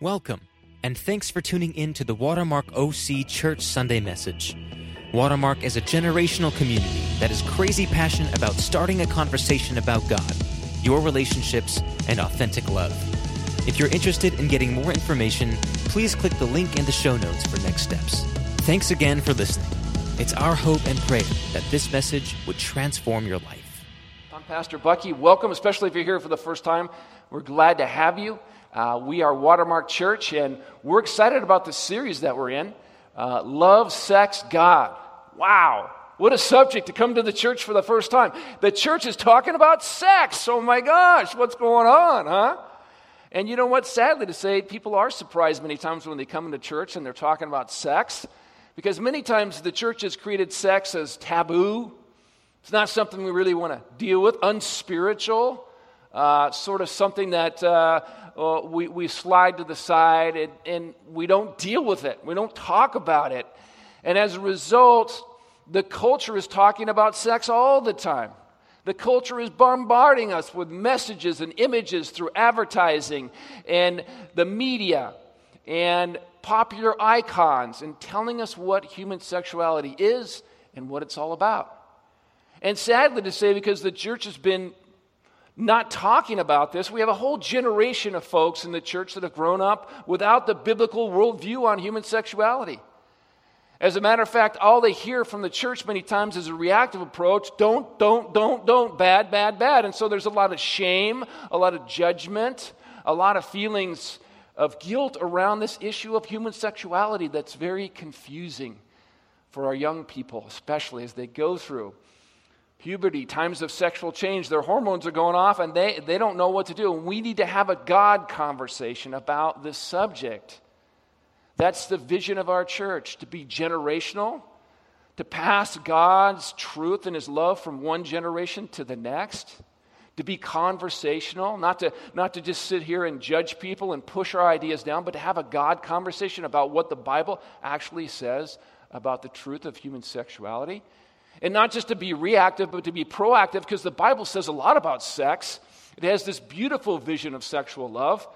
Welcome, and thanks for tuning in to the Watermark OC Church Sunday message. Watermark is a generational community that is crazy passionate about starting a conversation about God, your relationships, and authentic love. If you're interested in getting more information, please click the link in the show notes for next steps. Thanks again for listening. It's our hope and prayer that this message would transform your life. I'm Pastor Bucky. Welcome, especially if you're here for the first time. We're glad to have you. Uh, we are Watermark Church, and we're excited about the series that we're in uh, Love, Sex, God. Wow. What a subject to come to the church for the first time. The church is talking about sex. Oh my gosh, what's going on, huh? And you know what? Sadly to say, people are surprised many times when they come into church and they're talking about sex. Because many times the church has created sex as taboo. It's not something we really want to deal with, unspiritual, uh, sort of something that uh, uh, we, we slide to the side and, and we don't deal with it. We don't talk about it. And as a result, the culture is talking about sex all the time. The culture is bombarding us with messages and images through advertising and the media and popular icons and telling us what human sexuality is and what it's all about. And sadly to say, because the church has been not talking about this, we have a whole generation of folks in the church that have grown up without the biblical worldview on human sexuality. As a matter of fact, all they hear from the church many times is a reactive approach don't, don't, don't, don't, bad, bad, bad. And so there's a lot of shame, a lot of judgment, a lot of feelings of guilt around this issue of human sexuality that's very confusing for our young people, especially as they go through puberty, times of sexual change. Their hormones are going off and they, they don't know what to do. And we need to have a God conversation about this subject. That's the vision of our church to be generational, to pass God's truth and His love from one generation to the next to be conversational, not to, not to just sit here and judge people and push our ideas down, but to have a God conversation about what the Bible actually says about the truth of human sexuality. And not just to be reactive, but to be proactive, because the Bible says a lot about sex. It has this beautiful vision of sexual love.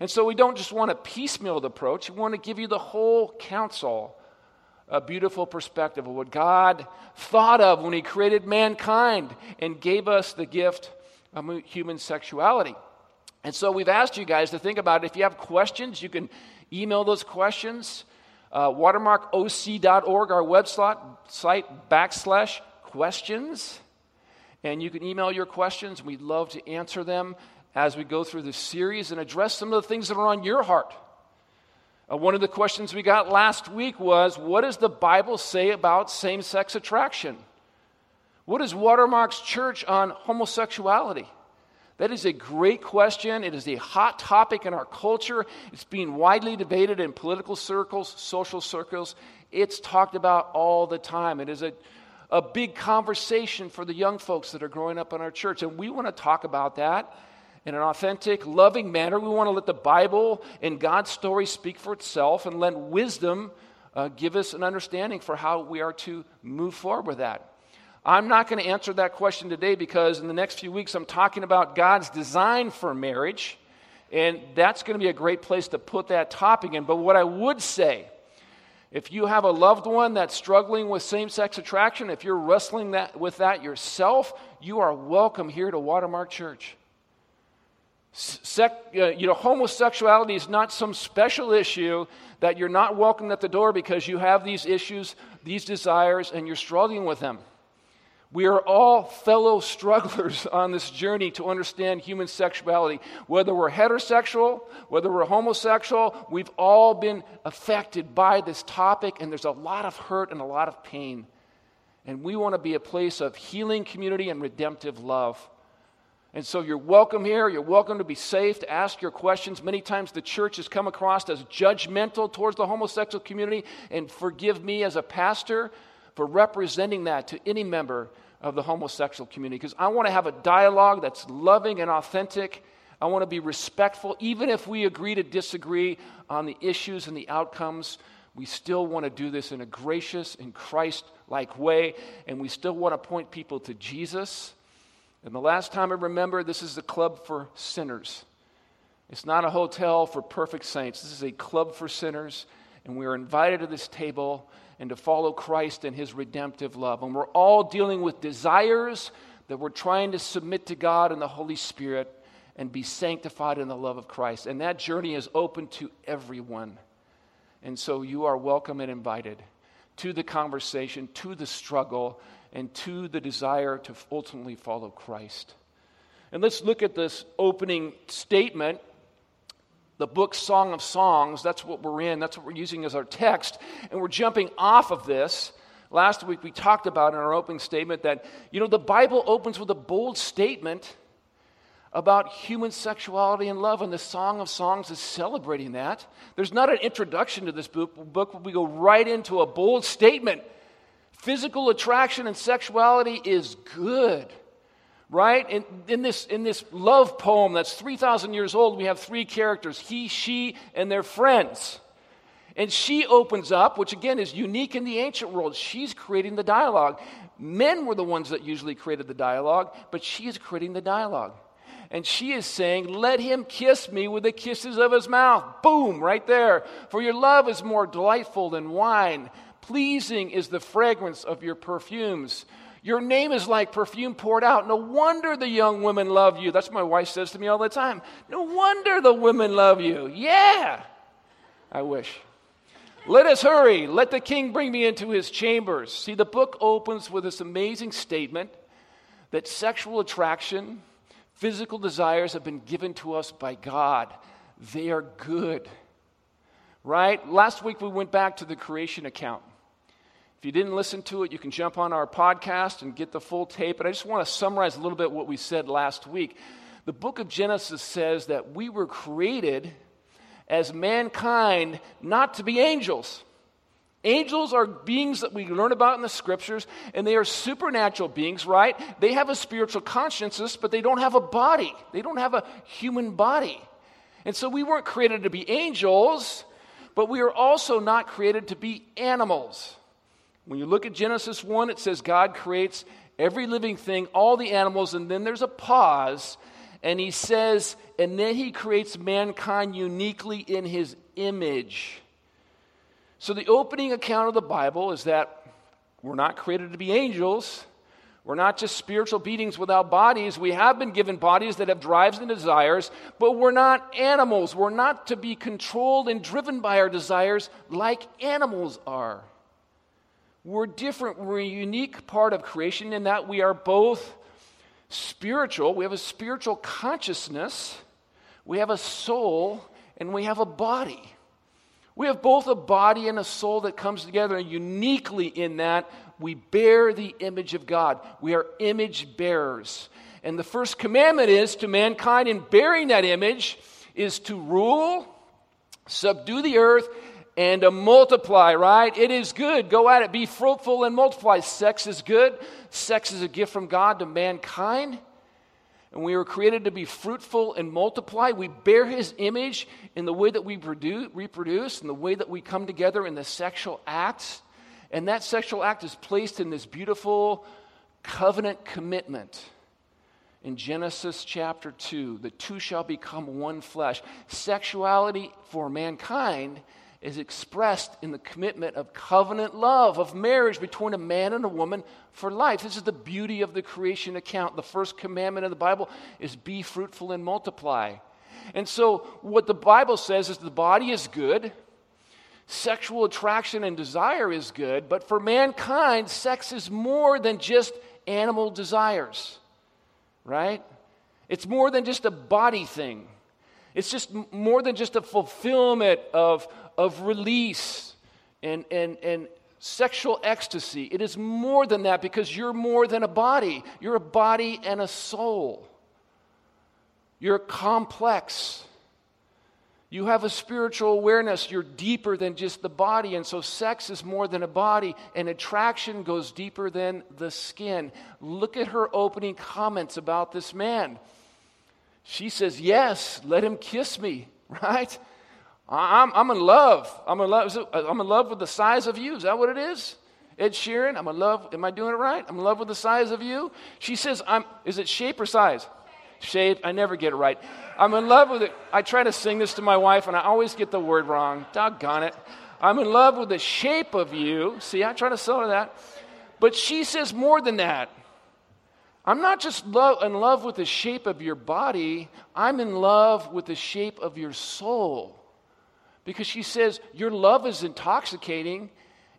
And so we don't just want a piecemeal approach, we want to give you the whole counsel, a beautiful perspective of what God thought of when He created mankind and gave us the gift of human sexuality. And so we've asked you guys to think about it. If you have questions, you can email those questions. Uh, watermarkoc.org, our website, site backslash questions. And you can email your questions. We'd love to answer them as we go through this series and address some of the things that are on your heart. Uh, one of the questions we got last week was What does the Bible say about same sex attraction? What is Watermark's church on homosexuality? That is a great question. It is a hot topic in our culture. It's being widely debated in political circles, social circles. It's talked about all the time. It is a, a big conversation for the young folks that are growing up in our church. And we want to talk about that in an authentic, loving manner. We want to let the Bible and God's story speak for itself and let wisdom uh, give us an understanding for how we are to move forward with that. I'm not going to answer that question today because in the next few weeks I'm talking about God's design for marriage, and that's going to be a great place to put that topic in. But what I would say, if you have a loved one that's struggling with same sex attraction, if you're wrestling that, with that yourself, you are welcome here to Watermark Church. Sec, uh, you know, homosexuality is not some special issue that you're not welcomed at the door because you have these issues, these desires, and you're struggling with them. We are all fellow strugglers on this journey to understand human sexuality. Whether we're heterosexual, whether we're homosexual, we've all been affected by this topic, and there's a lot of hurt and a lot of pain. And we want to be a place of healing community and redemptive love. And so you're welcome here. You're welcome to be safe, to ask your questions. Many times the church has come across as judgmental towards the homosexual community, and forgive me as a pastor for representing that to any member of the homosexual community because I want to have a dialogue that's loving and authentic. I want to be respectful. Even if we agree to disagree on the issues and the outcomes, we still want to do this in a gracious and Christ like way, and we still want to point people to Jesus. And the last time I remember, this is the club for sinners. It's not a hotel for perfect saints. This is a club for sinners, and we are invited to this table and to follow Christ and his redemptive love. And we're all dealing with desires that we're trying to submit to God and the Holy Spirit and be sanctified in the love of Christ. And that journey is open to everyone. And so you are welcome and invited to the conversation, to the struggle, and to the desire to ultimately follow Christ. And let's look at this opening statement. The book Song of Songs, that's what we're in, that's what we're using as our text. And we're jumping off of this. Last week we talked about in our opening statement that, you know, the Bible opens with a bold statement about human sexuality and love, and the Song of Songs is celebrating that. There's not an introduction to this book, we go right into a bold statement. Physical attraction and sexuality is good, right? In, in, this, in this love poem that's 3,000 years old, we have three characters he, she, and their friends. And she opens up, which again is unique in the ancient world. She's creating the dialogue. Men were the ones that usually created the dialogue, but she is creating the dialogue and she is saying, Let him kiss me with the kisses of his mouth. Boom, right there. For your love is more delightful than wine. Pleasing is the fragrance of your perfumes. Your name is like perfume poured out. No wonder the young women love you. That's what my wife says to me all the time. No wonder the women love you. Yeah. I wish. Let us hurry. Let the king bring me into his chambers. See, the book opens with this amazing statement that sexual attraction Physical desires have been given to us by God, they are good. Right? Last week we went back to the creation account. If you didn't listen to it, you can jump on our podcast and get the full tape. But I just want to summarize a little bit what we said last week. The book of Genesis says that we were created as mankind not to be angels. Angels are beings that we learn about in the scriptures, and they are supernatural beings, right? They have a spiritual consciousness, but they don't have a body. They don't have a human body. And so we weren't created to be angels, but we are also not created to be animals. When you look at Genesis 1, it says God creates every living thing, all the animals, and then there's a pause, and he says, and then he creates mankind uniquely in his image. So, the opening account of the Bible is that we're not created to be angels. We're not just spiritual beings without bodies. We have been given bodies that have drives and desires, but we're not animals. We're not to be controlled and driven by our desires like animals are. We're different. We're a unique part of creation in that we are both spiritual, we have a spiritual consciousness, we have a soul, and we have a body. We have both a body and a soul that comes together, uniquely in that, we bear the image of God. We are image bearers. And the first commandment is to mankind in bearing that image is to rule, subdue the earth, and to multiply, right? It is good. Go at it. Be fruitful and multiply. Sex is good. Sex is a gift from God to mankind and we were created to be fruitful and multiply. We bear his image in the way that we produce, reproduce, and the way that we come together in the sexual acts. And that sexual act is placed in this beautiful covenant commitment. In Genesis chapter 2, the two shall become one flesh. Sexuality for mankind is expressed in the commitment of covenant love, of marriage between a man and a woman for life. This is the beauty of the creation account. The first commandment of the Bible is be fruitful and multiply. And so, what the Bible says is the body is good, sexual attraction and desire is good, but for mankind, sex is more than just animal desires, right? It's more than just a body thing. It's just more than just a fulfillment of, of release and, and, and sexual ecstasy. It is more than that because you're more than a body, you're a body and a soul. You're complex. You have a spiritual awareness. You're deeper than just the body. And so, sex is more than a body, and attraction goes deeper than the skin. Look at her opening comments about this man. She says, Yes, let him kiss me, right? I'm, I'm in love. I'm in love. I'm in love with the size of you. Is that what it is? Ed Sheeran, I'm in love. Am I doing it right? I'm in love with the size of you. She says, I'm, is it shape or size? shape. I never get it right. I'm in love with it. I try to sing this to my wife, and I always get the word wrong. Doggone it. I'm in love with the shape of you. See, I try to sell her that. But she says more than that. I'm not just lo- in love with the shape of your body, I'm in love with the shape of your soul. Because she says, Your love is intoxicating,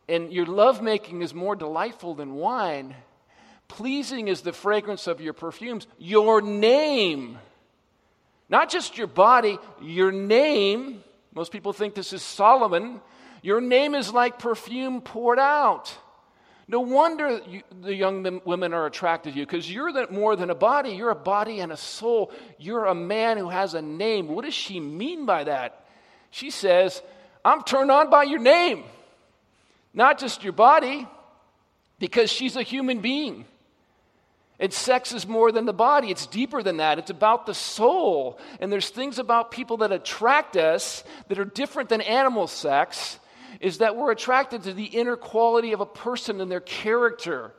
and your lovemaking is more delightful than wine. Pleasing is the fragrance of your perfumes. Your name, not just your body, your name. Most people think this is Solomon. Your name is like perfume poured out. No wonder you, the young women are attracted to you because you're the, more than a body. You're a body and a soul. You're a man who has a name. What does she mean by that? She says, I'm turned on by your name, not just your body, because she's a human being. And sex is more than the body, it's deeper than that. It's about the soul. And there's things about people that attract us that are different than animal sex, is that we're attracted to the inner quality of a person and their character.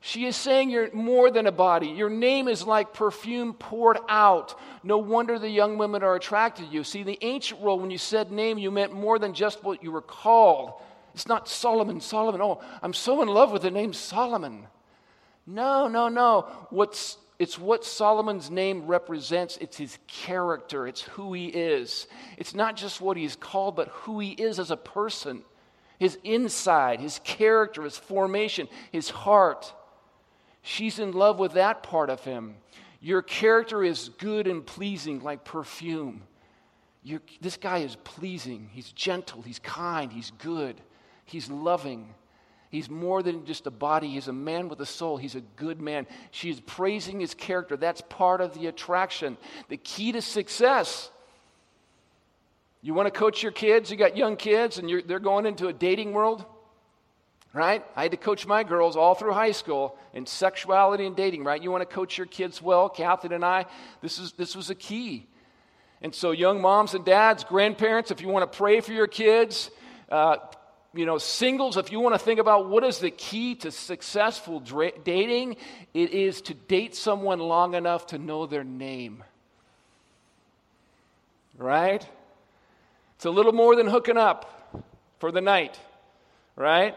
She is saying you're more than a body. Your name is like perfume poured out. No wonder the young women are attracted to you. See, the ancient world, when you said name, you meant more than just what you were called. It's not Solomon, Solomon. Oh, I'm so in love with the name Solomon. No, no, no. What's, it's what Solomon's name represents. It's his character, it's who he is. It's not just what he's called, but who he is as a person his inside, his character, his formation, his heart. She's in love with that part of him. Your character is good and pleasing like perfume. You're, this guy is pleasing. He's gentle. He's kind. He's good. He's loving. He's more than just a body, he's a man with a soul. He's a good man. She's praising his character. That's part of the attraction. The key to success. You want to coach your kids? You got young kids and they're going into a dating world, right? I had to coach my girls all through high school in sexuality and dating, right? You want to coach your kids well, Catherine and I. This, is, this was a key. And so, young moms and dads, grandparents, if you want to pray for your kids, uh, you know, singles, if you want to think about what is the key to successful dra- dating, it is to date someone long enough to know their name. Right? It's a little more than hooking up for the night, right?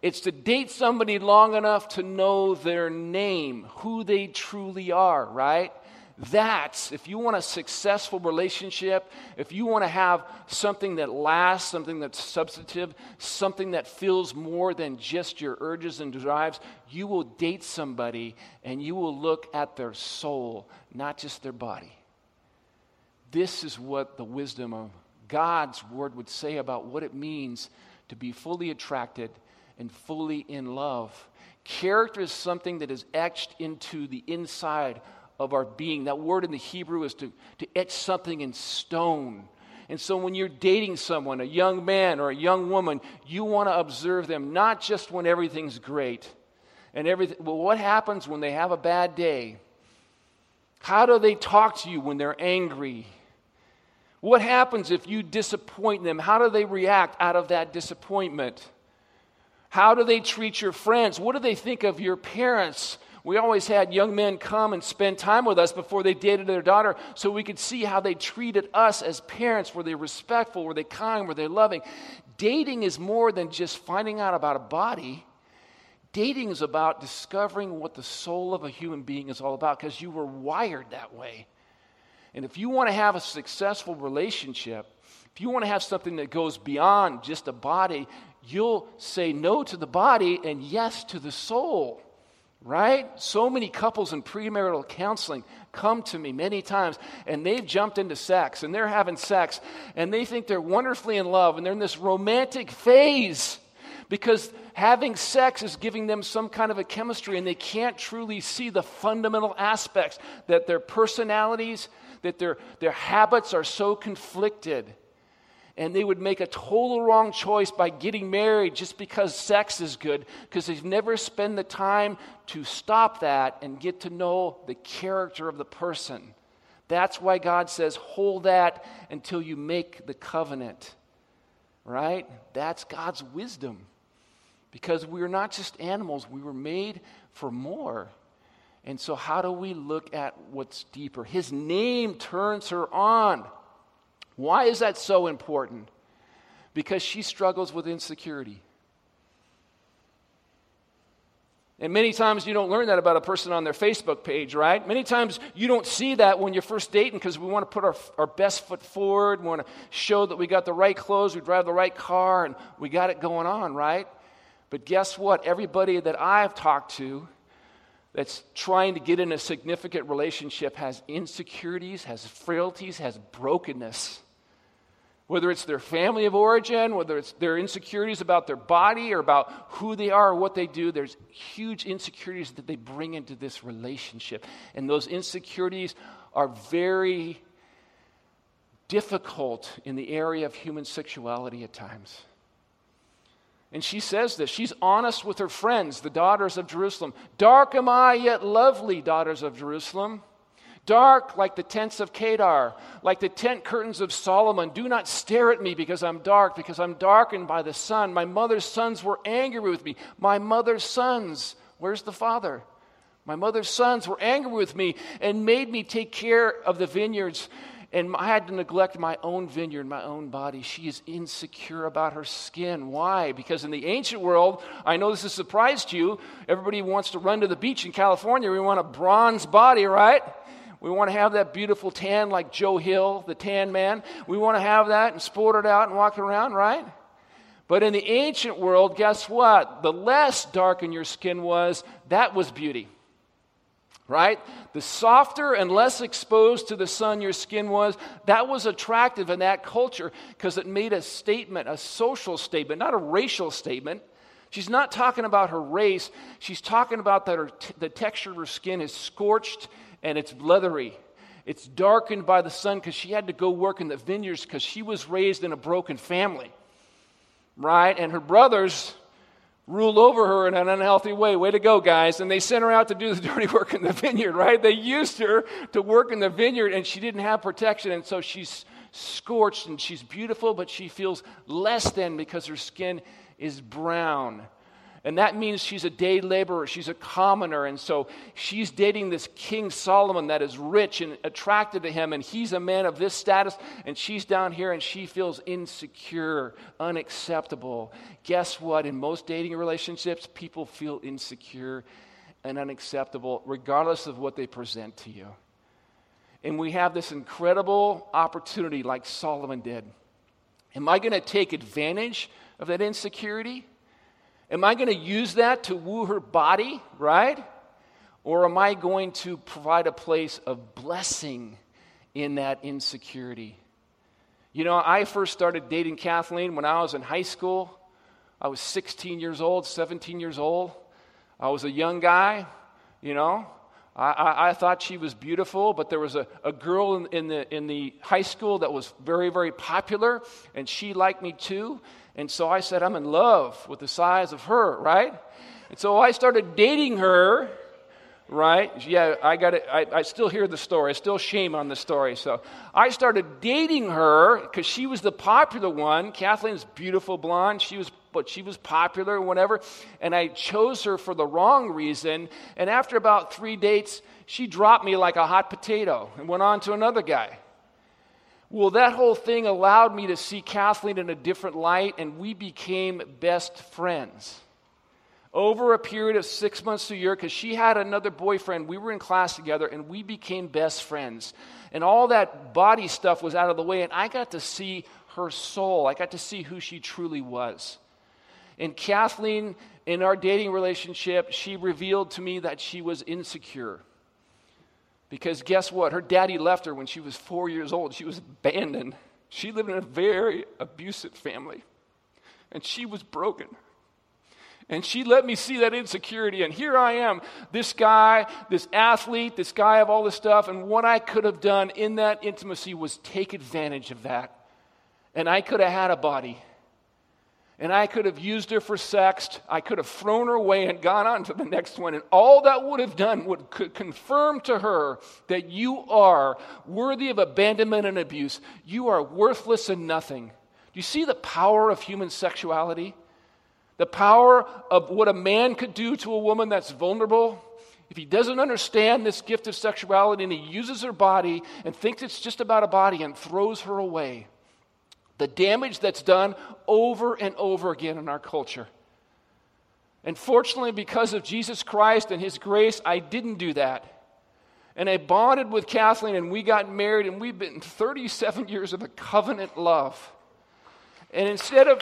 It's to date somebody long enough to know their name, who they truly are, right? That's, if you want a successful relationship, if you want to have something that lasts, something that's substantive, something that feels more than just your urges and drives, you will date somebody and you will look at their soul, not just their body. This is what the wisdom of God's word would say about what it means to be fully attracted and fully in love. Character is something that is etched into the inside of our being. That word in the Hebrew is to, to etch something in stone. And so when you're dating someone, a young man or a young woman, you want to observe them not just when everything's great and everything. Well, what happens when they have a bad day? How do they talk to you when they're angry? What happens if you disappoint them? How do they react out of that disappointment? How do they treat your friends? What do they think of your parents we always had young men come and spend time with us before they dated their daughter so we could see how they treated us as parents. Were they respectful? Were they kind? Were they loving? Dating is more than just finding out about a body. Dating is about discovering what the soul of a human being is all about because you were wired that way. And if you want to have a successful relationship, if you want to have something that goes beyond just a body, you'll say no to the body and yes to the soul right? So many couples in premarital counseling come to me many times and they've jumped into sex and they're having sex and they think they're wonderfully in love and they're in this romantic phase because having sex is giving them some kind of a chemistry and they can't truly see the fundamental aspects that their personalities, that their, their habits are so conflicted and they would make a total wrong choice by getting married just because sex is good because they've never spent the time to stop that and get to know the character of the person. That's why God says, hold that until you make the covenant. Right? That's God's wisdom. Because we are not just animals, we were made for more. And so, how do we look at what's deeper? His name turns her on. Why is that so important? Because she struggles with insecurity. And many times you don't learn that about a person on their Facebook page, right? Many times you don't see that when you're first dating because we want to put our, our best foot forward. We want to show that we got the right clothes, we drive the right car, and we got it going on, right? But guess what? Everybody that I've talked to that's trying to get in a significant relationship has insecurities, has frailties, has brokenness whether it's their family of origin, whether it's their insecurities about their body or about who they are or what they do, there's huge insecurities that they bring into this relationship. And those insecurities are very difficult in the area of human sexuality at times. And she says this. She's honest with her friends, the daughters of Jerusalem. Dark am I, yet lovely, daughters of Jerusalem. Dark like the tents of Kedar, like the tent curtains of Solomon. Do not stare at me because I'm dark, because I'm darkened by the sun. My mother's sons were angry with me. My mother's sons, where's the father? My mother's sons were angry with me and made me take care of the vineyards. And I had to neglect my own vineyard, my own body. She is insecure about her skin. Why? Because in the ancient world, I know this has surprised you. Everybody wants to run to the beach in California. We want a bronze body, right? We want to have that beautiful tan like Joe Hill, the tan man. We want to have that and sport it out and walk around, right? But in the ancient world, guess what? The less darken your skin was, that was beauty. Right? The softer and less exposed to the sun your skin was, that was attractive in that culture because it made a statement, a social statement, not a racial statement. She's not talking about her race. She's talking about that her t- the texture of her skin is scorched and it's leathery. It's darkened by the sun because she had to go work in the vineyards because she was raised in a broken family. Right? And her brothers ruled over her in an unhealthy way. Way to go, guys. And they sent her out to do the dirty work in the vineyard, right? They used her to work in the vineyard and she didn't have protection. And so she's scorched and she's beautiful, but she feels less than because her skin is brown. And that means she's a day laborer, she's a commoner. And so she's dating this King Solomon that is rich and attracted to him, and he's a man of this status, and she's down here and she feels insecure, unacceptable. Guess what? In most dating relationships, people feel insecure and unacceptable, regardless of what they present to you. And we have this incredible opportunity, like Solomon did. Am I going to take advantage of that insecurity? Am I going to use that to woo her body, right? Or am I going to provide a place of blessing in that insecurity? You know, I first started dating Kathleen when I was in high school. I was 16 years old, 17 years old. I was a young guy, you know. I, I, I thought she was beautiful, but there was a, a girl in, in, the, in the high school that was very, very popular, and she liked me too. And so I said, I'm in love with the size of her, right? And so I started dating her, right? Yeah, I got it. I, I still hear the story. I still shame on the story. So I started dating her because she was the popular one. Kathleen's beautiful blonde. She was, but she was popular and whatever. And I chose her for the wrong reason. And after about three dates, she dropped me like a hot potato and went on to another guy. Well, that whole thing allowed me to see Kathleen in a different light, and we became best friends. Over a period of six months to a year, because she had another boyfriend, we were in class together, and we became best friends. And all that body stuff was out of the way, and I got to see her soul. I got to see who she truly was. And Kathleen, in our dating relationship, she revealed to me that she was insecure. Because guess what? Her daddy left her when she was four years old. She was abandoned. She lived in a very abusive family. And she was broken. And she let me see that insecurity. And here I am, this guy, this athlete, this guy of all this stuff. And what I could have done in that intimacy was take advantage of that. And I could have had a body and I could have used her for sex. I could have thrown her away and gone on to the next one. And all that would have done would confirm to her that you are worthy of abandonment and abuse. You are worthless and nothing. Do you see the power of human sexuality? The power of what a man could do to a woman that's vulnerable? if he doesn't understand this gift of sexuality and he uses her body and thinks it's just about a body and throws her away, the damage that's done over and over again in our culture. And fortunately, because of Jesus Christ and his grace, I didn't do that. And I bonded with Kathleen and we got married, and we've been 37 years of a covenant love. And instead of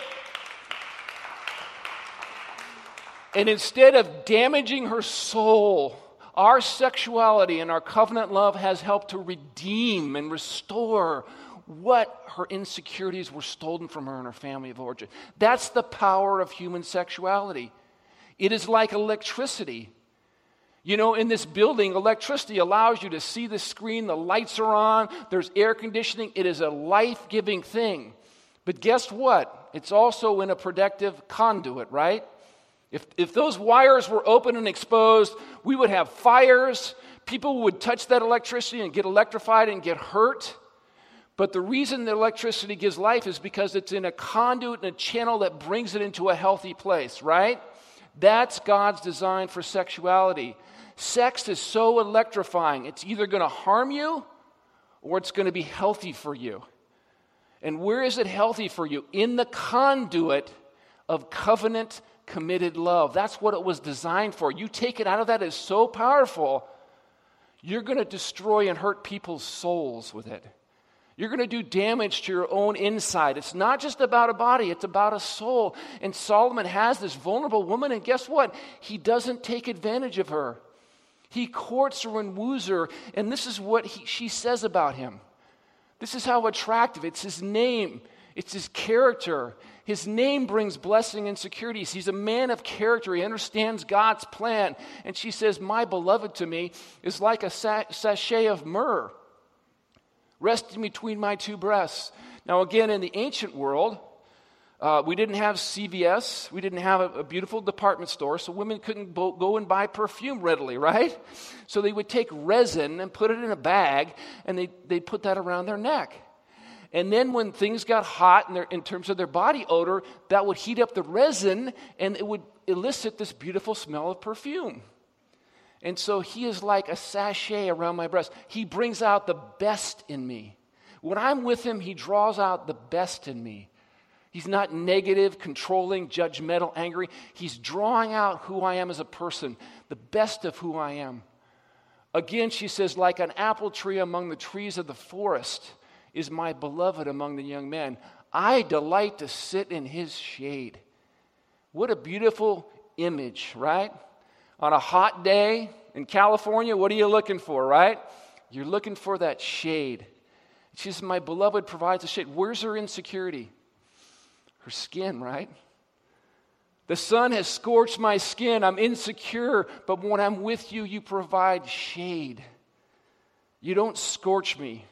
and instead of damaging her soul, our sexuality and our covenant love has helped to redeem and restore what her insecurities were stolen from her and her family of origin. That's the power of human sexuality. It is like electricity. You know, in this building, electricity allows you to see the screen, the lights are on, there's air conditioning. It is a life giving thing. But guess what? It's also in a protective conduit, right? If, if those wires were open and exposed, we would have fires. People would touch that electricity and get electrified and get hurt. But the reason that electricity gives life is because it's in a conduit and a channel that brings it into a healthy place, right? That's God's design for sexuality. Sex is so electrifying, it's either going to harm you or it's going to be healthy for you. And where is it healthy for you? In the conduit of covenant committed love. That's what it was designed for. You take it out of that, it's so powerful, you're going to destroy and hurt people's souls with it. You're going to do damage to your own inside. It's not just about a body, it's about a soul. And Solomon has this vulnerable woman, and guess what? He doesn't take advantage of her. He courts her and woos her, and this is what he, she says about him. This is how attractive. It's his name, it's his character. His name brings blessing and securities. He's a man of character. He understands God's plan. And she says, My beloved to me is like a sachet of myrrh resting between my two breasts. Now, again, in the ancient world, uh, we didn't have CVS. We didn't have a, a, beautiful department store, so women couldn't bo- go and buy perfume readily, right? So they would take resin and put it in a bag, and they, they'd put that around their neck. And then when things got hot in, their, in terms of their body odor, that would heat up the resin, and it would elicit this beautiful smell of perfume. And so he is like a sachet around my breast. He brings out the best in me. When I'm with him, he draws out the best in me. He's not negative, controlling, judgmental, angry. He's drawing out who I am as a person, the best of who I am. Again, she says, like an apple tree among the trees of the forest is my beloved among the young men. I delight to sit in his shade. What a beautiful image, right? On a hot day in California, what are you looking for, right? You're looking for that shade. She says, My beloved provides a shade. Where's her insecurity? Her skin, right? The sun has scorched my skin. I'm insecure, but when I'm with you, you provide shade. You don't scorch me.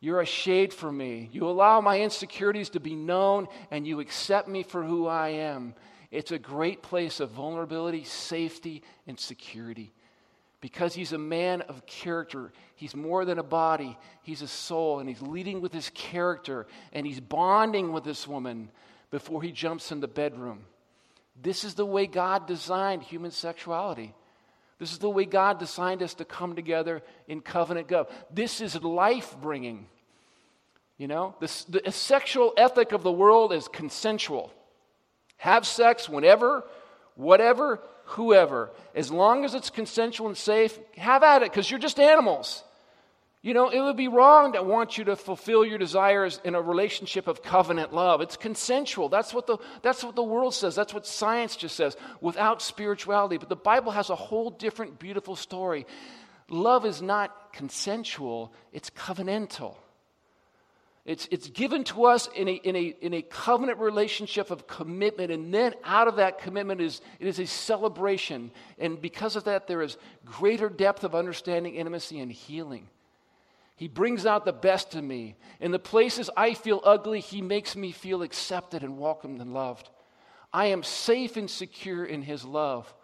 You're a shade for me. You allow my insecurities to be known, and you accept me for who I am. It's a great place of vulnerability, safety, and security. Because he's a man of character. He's more than a body, he's a soul, and he's leading with his character, and he's bonding with this woman before he jumps in the bedroom. This is the way God designed human sexuality. This is the way God designed us to come together in covenant gov. This is life bringing. You know, the, the sexual ethic of the world is consensual. Have sex whenever, whatever, whoever. As long as it's consensual and safe, have at it because you're just animals. You know, it would be wrong to want you to fulfill your desires in a relationship of covenant love. It's consensual. That's what the, that's what the world says. That's what science just says, without spirituality. But the Bible has a whole different, beautiful story. Love is not consensual, it's covenantal. It's, it's given to us in a, in, a, in a covenant relationship of commitment, and then out of that commitment is it is a celebration. And because of that, there is greater depth of understanding, intimacy, and healing. He brings out the best in me. In the places I feel ugly, He makes me feel accepted and welcomed and loved. I am safe and secure in His love.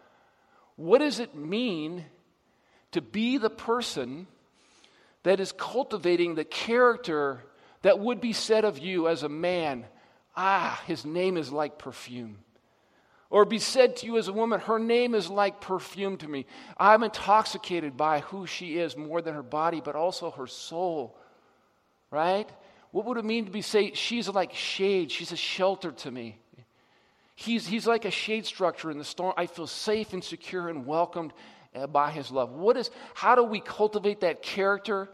What does it mean to be the person that is cultivating the character that would be said of you as a man, ah, his name is like perfume. Or be said to you as a woman, Her name is like perfume to me. I'm intoxicated by who she is more than her body, but also her soul. Right? What would it mean to be say, She's like shade, she's a shelter to me? He's, he's like a shade structure in the storm. I feel safe and secure and welcomed uh, by his love. What is, how do we cultivate that character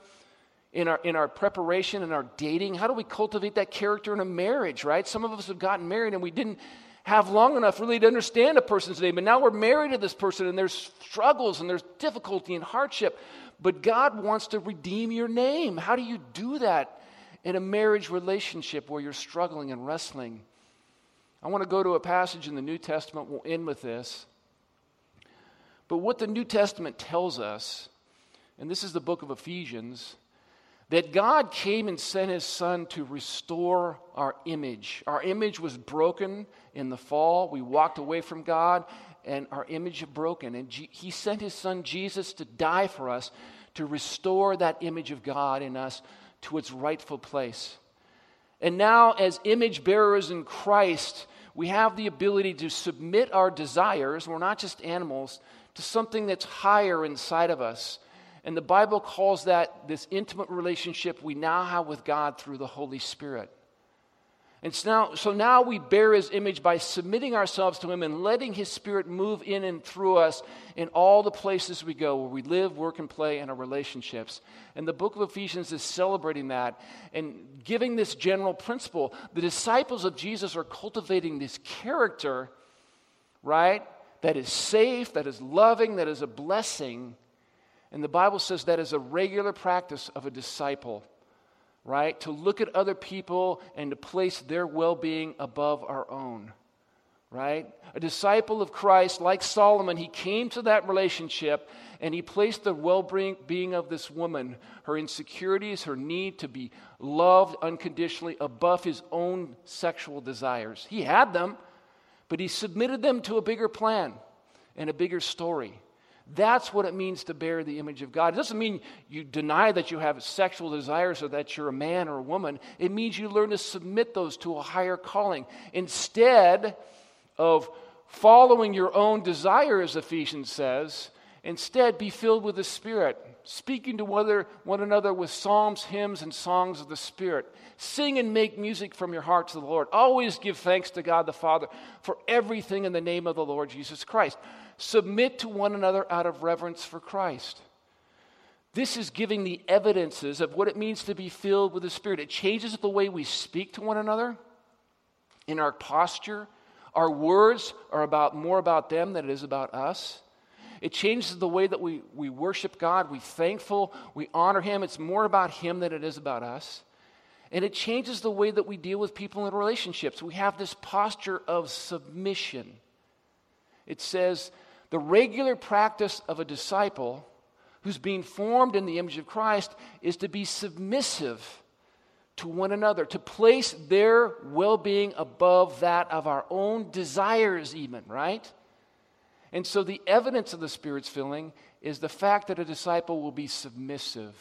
in our, in our preparation and our dating? How do we cultivate that character in a marriage, right? Some of us have gotten married and we didn't have long enough really to understand a person's name. but now we're married to this person and there's struggles and there's difficulty and hardship. But God wants to redeem your name. How do you do that in a marriage relationship where you're struggling and wrestling? I want to go to a passage in the New Testament. We'll end with this. But what the New Testament tells us, and this is the book of Ephesians, that God came and sent his son to restore our image. Our image was broken in the fall. We walked away from God, and our image broken. And G- he sent his son Jesus to die for us to restore that image of God in us to its rightful place. And now, as image bearers in Christ, we have the ability to submit our desires, we're not just animals, to something that's higher inside of us. And the Bible calls that this intimate relationship we now have with God through the Holy Spirit. And so now, so now we bear his image by submitting ourselves to him and letting his spirit move in and through us in all the places we go where we live, work, and play in our relationships. And the book of Ephesians is celebrating that and giving this general principle. The disciples of Jesus are cultivating this character, right? That is safe, that is loving, that is a blessing. And the Bible says that is a regular practice of a disciple right? To look at other people and to place their well being above our own, right? A disciple of Christ, like Solomon, he came to that relationship and he placed the well being of this woman, her insecurities, her need to be loved unconditionally above his own sexual desires. He had them, but he submitted them to a bigger plan and a bigger story. That's what it means to bear the image of God. It doesn't mean you deny that you have sexual desires or that you're a man or a woman. It means you learn to submit those to a higher calling. Instead of following your own desires, Ephesians says, instead be filled with the Spirit, speaking to one another with psalms, hymns, and songs of the Spirit. Sing and make music from your heart to the Lord. Always give thanks to God the Father for everything in the name of the Lord Jesus Christ. Submit to one another out of reverence for Christ. This is giving the evidences of what it means to be filled with the Spirit. It changes the way we speak to one another, in our posture. Our words are about more about them than it is about us. It changes the way that we, we worship God. We thankful, we honor Him. It's more about Him than it is about us. And it changes the way that we deal with people in relationships. We have this posture of submission. It says, the regular practice of a disciple who's being formed in the image of Christ is to be submissive to one another, to place their well being above that of our own desires, even, right? And so the evidence of the Spirit's filling is the fact that a disciple will be submissive.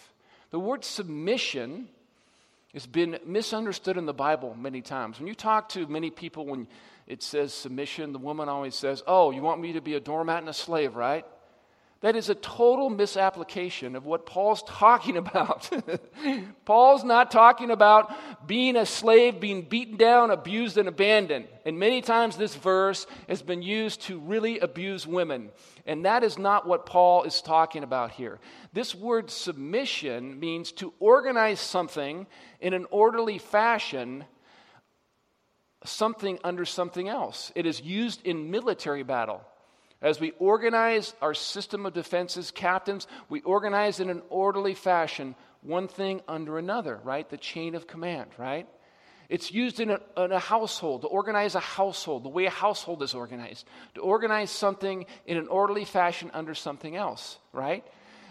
The word submission has been misunderstood in the Bible many times. When you talk to many people, when it says submission, the woman always says, Oh, you want me to be a doormat and a slave, right? That is a total misapplication of what Paul's talking about. Paul's not talking about being a slave, being beaten down, abused, and abandoned. And many times this verse has been used to really abuse women. And that is not what Paul is talking about here. This word submission means to organize something in an orderly fashion something under something else. It is used in military battle. As we organize our system of defenses, captains, we organize in an orderly fashion one thing under another, right? The chain of command, right? It's used in a, in a, household to organize a household, the way a household is organized, to organize something in an orderly fashion under something else, right?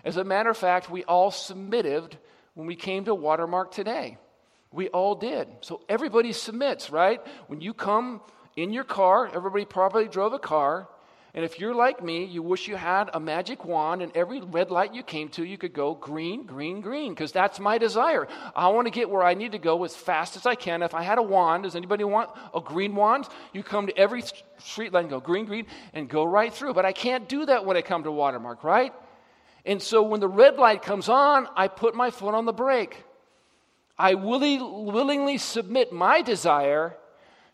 As a matter of fact, we all submitted when we came to Watermark today. We all did. So everybody submits, right? When you come in your car, everybody probably drove a car, And if you're like me, you wish you had a magic wand and every red light you came to, you could go green, green, green, because that's my desire. I want to get where I need to go as fast as I can. If I had a wand, does anybody want a green wand? You come to every street light and go green, green, and go right through. But I can't do that when I come to Watermark, right? And so when the red light comes on, I put my foot on the brake. I willingly submit my desire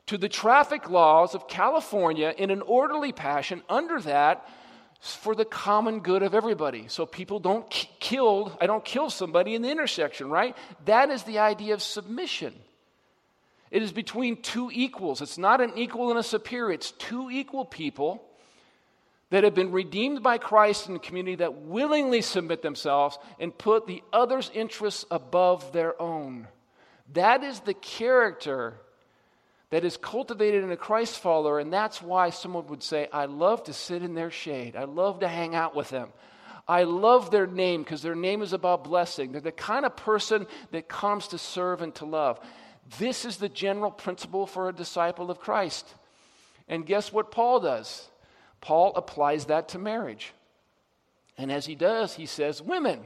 to the traffic laws of California in an orderly passion under that for the common good of everybody. So people don't k- kill, I don't kill somebody in the intersection, right? That is the idea of submission. It is between two equals. It's not an equal and a superior, it's two equal people that have been redeemed by Christ in the community that willingly submit themselves and put the other's interests above their own. That is the character that is cultivated in a Christ follower, and that's why someone would say, I love to sit in their shade. I love to hang out with them. I love their name because their name is about blessing. They're the kind of person that comes to serve and to love. This is the general principle for a disciple of Christ. And guess what Paul does? Paul applies that to marriage. And as he does, he says, Women,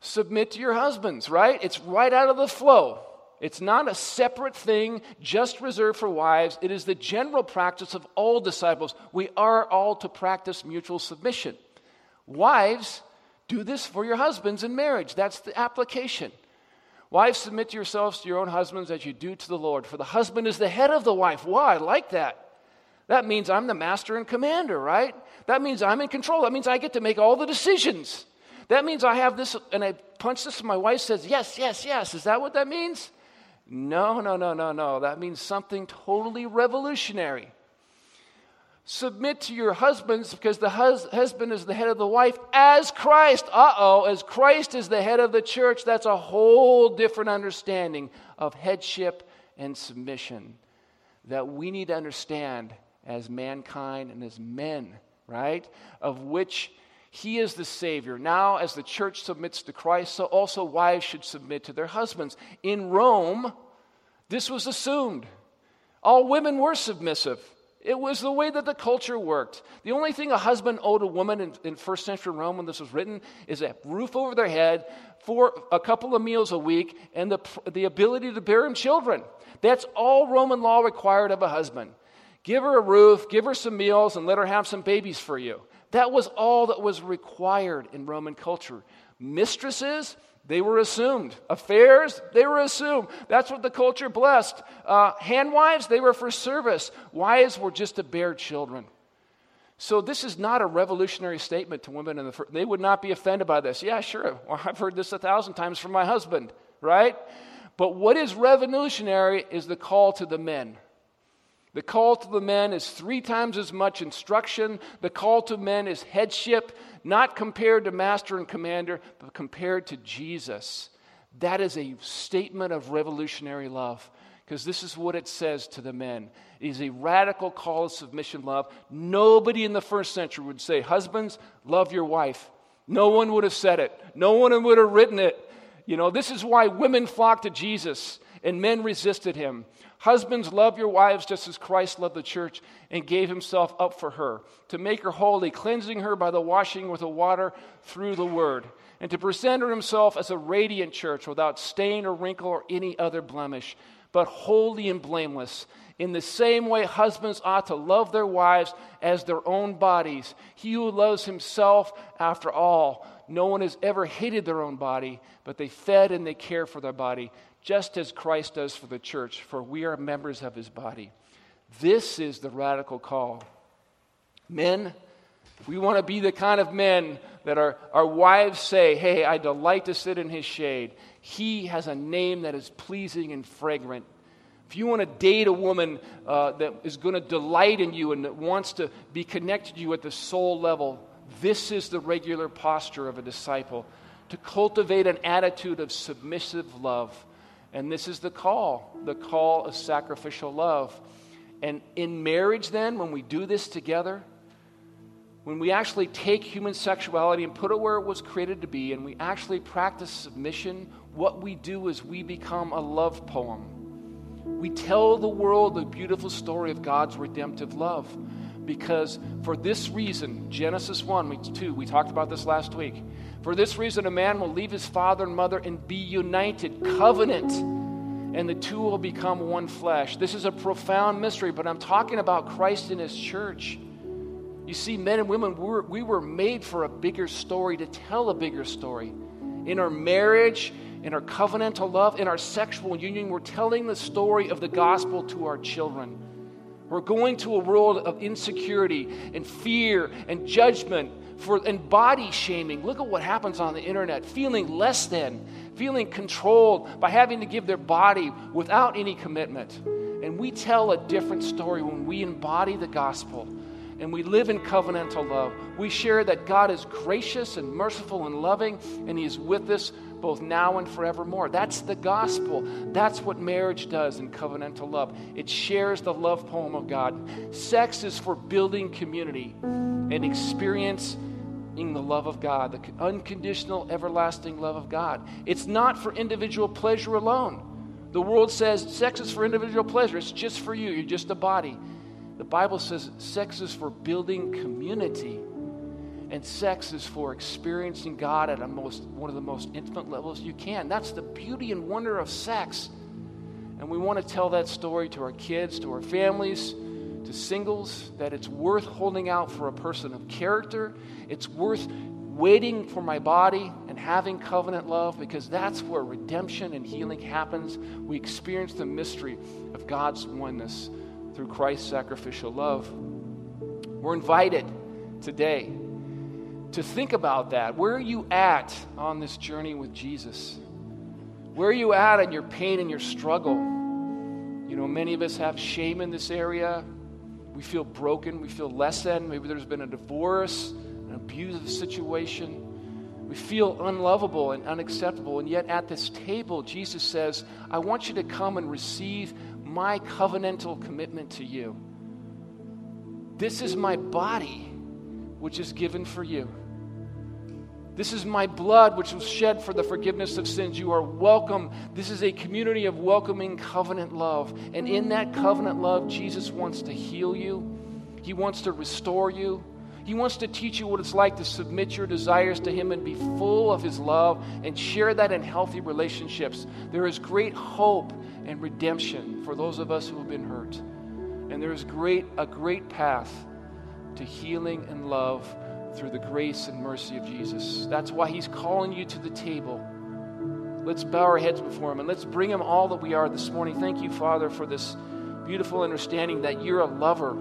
submit to your husbands, right? It's right out of the flow. It's not a separate thing just reserved for wives. It is the general practice of all disciples. We are all to practice mutual submission. Wives, do this for your husbands in marriage. That's the application. Wives, submit yourselves to your own husbands as you do to the Lord. For the husband is the head of the wife. Why? I like that. That means I'm the master and commander, right? That means I'm in control. That means I get to make all the decisions. That means I have this, and I punch this, and my wife says, Yes, yes, yes. Is that what that means? No, no, no, no, no. That means something totally revolutionary. Submit to your husbands because the hus- husband is the head of the wife as Christ. Uh oh, as Christ is the head of the church, that's a whole different understanding of headship and submission that we need to understand as mankind and as men, right? Of which he is the Savior. Now, as the church submits to Christ, so also wives should submit to their husbands. In Rome, this was assumed. All women were submissive. It was the way that the culture worked. The only thing a husband owed a woman in, in, first century Rome when this was written is a roof over their head, for a couple of meals a week, and the, the ability to bear him children. That's all Roman law required of a husband. Give her a roof, give her some meals, and let her have some babies for you. That was all that was required in Roman culture. Mistresses, they were assumed. Affairs, they were assumed. That's what the culture blessed. Uh, handwives, they were for service. Wives were just to bear children. So this is not a revolutionary statement to women in the they would not be offended by this. Yeah, sure. Well, I've heard this a thousand times from my husband, right? But what is revolutionary is the call to the men. The call to the men is three times as much instruction. The call to men is headship, not compared to master and commander, but compared to Jesus. That is a statement of revolutionary love because this is what it says to the men. It is a radical call of submission love. Nobody in the first century would say, Husbands, love your wife. No one would have said it, no one would have written it. You know, this is why women flocked to Jesus and men resisted him. Husbands, love your wives just as Christ loved the church and gave himself up for her, to make her holy, cleansing her by the washing with the water through the word, and to present her himself as a radiant church without stain or wrinkle or any other blemish, but holy and blameless. In the same way, husbands ought to love their wives as their own bodies. He who loves himself, after all, no one has ever hated their own body, but they fed and they care for their body just as Christ does for the church, for we are members of his body. This is the radical call. Men, we want to be the kind of men that our, our wives say, Hey, I delight to sit in his shade. He has a name that is pleasing and fragrant. If you want to date a woman uh, that is going to delight in you and that wants to be connected to you at the soul level, this is the regular posture of a disciple to cultivate an attitude of submissive love and this is the call the call of sacrificial love. And in marriage, then, when we do this together, when we actually take human sexuality and put it where it was created to be, and we actually practice submission, what we do is we become a love poem. We tell the world the beautiful story of God's redemptive love. Because for this reason, Genesis 1, we, 2, we talked about this last week. For this reason, a man will leave his father and mother and be united, covenant, and the two will become one flesh. This is a profound mystery, but I'm talking about Christ and his church. You see, men and women, we were, we were made for a bigger story, to tell a bigger story. In our marriage, in our covenantal love, in our sexual union, we're telling the story of the gospel to our children. We're going to a world of insecurity and fear and judgment for, and body shaming. Look at what happens on the internet feeling less than, feeling controlled by having to give their body without any commitment. And we tell a different story when we embody the gospel and we live in covenantal love. We share that God is gracious and merciful and loving, and He is with us both now and forevermore. That's the gospel. That's what marriage does in covenantal love. It shares the love poem of God. Sex is for building community and experiencing the love of God, the unconditional, everlasting love of God. It's not for individual pleasure alone. The world says sex is for individual pleasure, it's just for you, you're just a body. The Bible says sex is for building community. And sex is for experiencing God at a most, one of the most intimate levels you can. That's the beauty and wonder of sex. And we want to tell that story to our kids, to our families, to singles, that it's worth holding out for a person of character. It's worth waiting for my body and having covenant love because that's where redemption and healing happens. We experience the mystery of God's oneness through Christ's sacrificial love. We're invited today to think about that. Where are you at on this journey with Jesus? Where are you at in your pain and your struggle? You know, many of us have shame in this area. We feel broken. We feel less than. Maybe there's been a divorce, an abusive situation. We feel unlovable and unacceptable. And yet, at this table, Jesus says, I want you to come and receive my covenantal commitment to you. This is my body, which is given for you. This is my blood, which was shed for the forgiveness of sins. You are welcome. This is a community of welcoming covenant love. And in that covenant love, Jesus wants to heal you, He wants to restore you. He wants to teach you what it's like to submit your desires to Him and be full of His love and share that in healthy relationships. There is great hope and redemption for those of us who have been hurt. And there is great, a great path to healing and love through the grace and mercy of Jesus. That's why He's calling you to the table. Let's bow our heads before Him and let's bring Him all that we are this morning. Thank you, Father, for this beautiful understanding that you're a lover.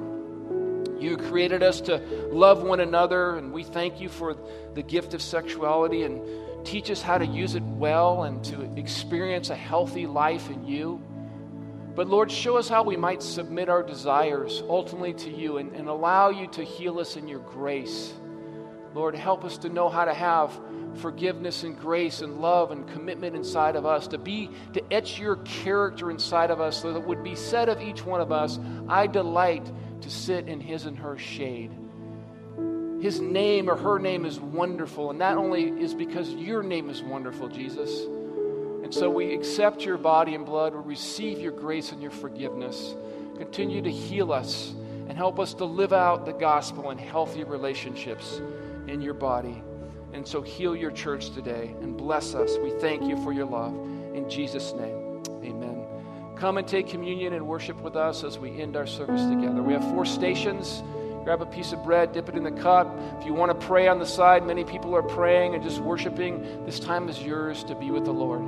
You created us to love one another, and we thank you for the gift of sexuality and teach us how to use it well and to experience a healthy life in you. But Lord, show us how we might submit our desires ultimately to you and, and allow you to heal us in your grace. Lord, help us to know how to have forgiveness and grace and love and commitment inside of us, to be to etch your character inside of us so that would be said of each one of us, I delight to sit in his and her shade. His name or her name is wonderful, and that only is because your name is wonderful, Jesus. And so we accept your body and blood, we receive your grace and your forgiveness. Continue to heal us and help us to live out the gospel in healthy relationships in your body. And so heal your church today and bless us. We thank you for your love. In Jesus' name, amen. Come and take communion and worship with us as we end our service together. We have four stations. Grab a piece of bread, dip it in the cup. If you want to pray on the side, many people are praying and just worshiping. This time is yours to be with the Lord.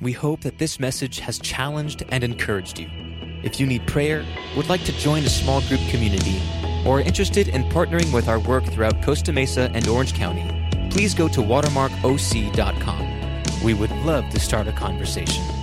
We hope that this message has challenged and encouraged you. If you need prayer, would like to join a small group community, or are interested in partnering with our work throughout Costa Mesa and Orange County, please go to watermarkoc.com. We would love to start a conversation.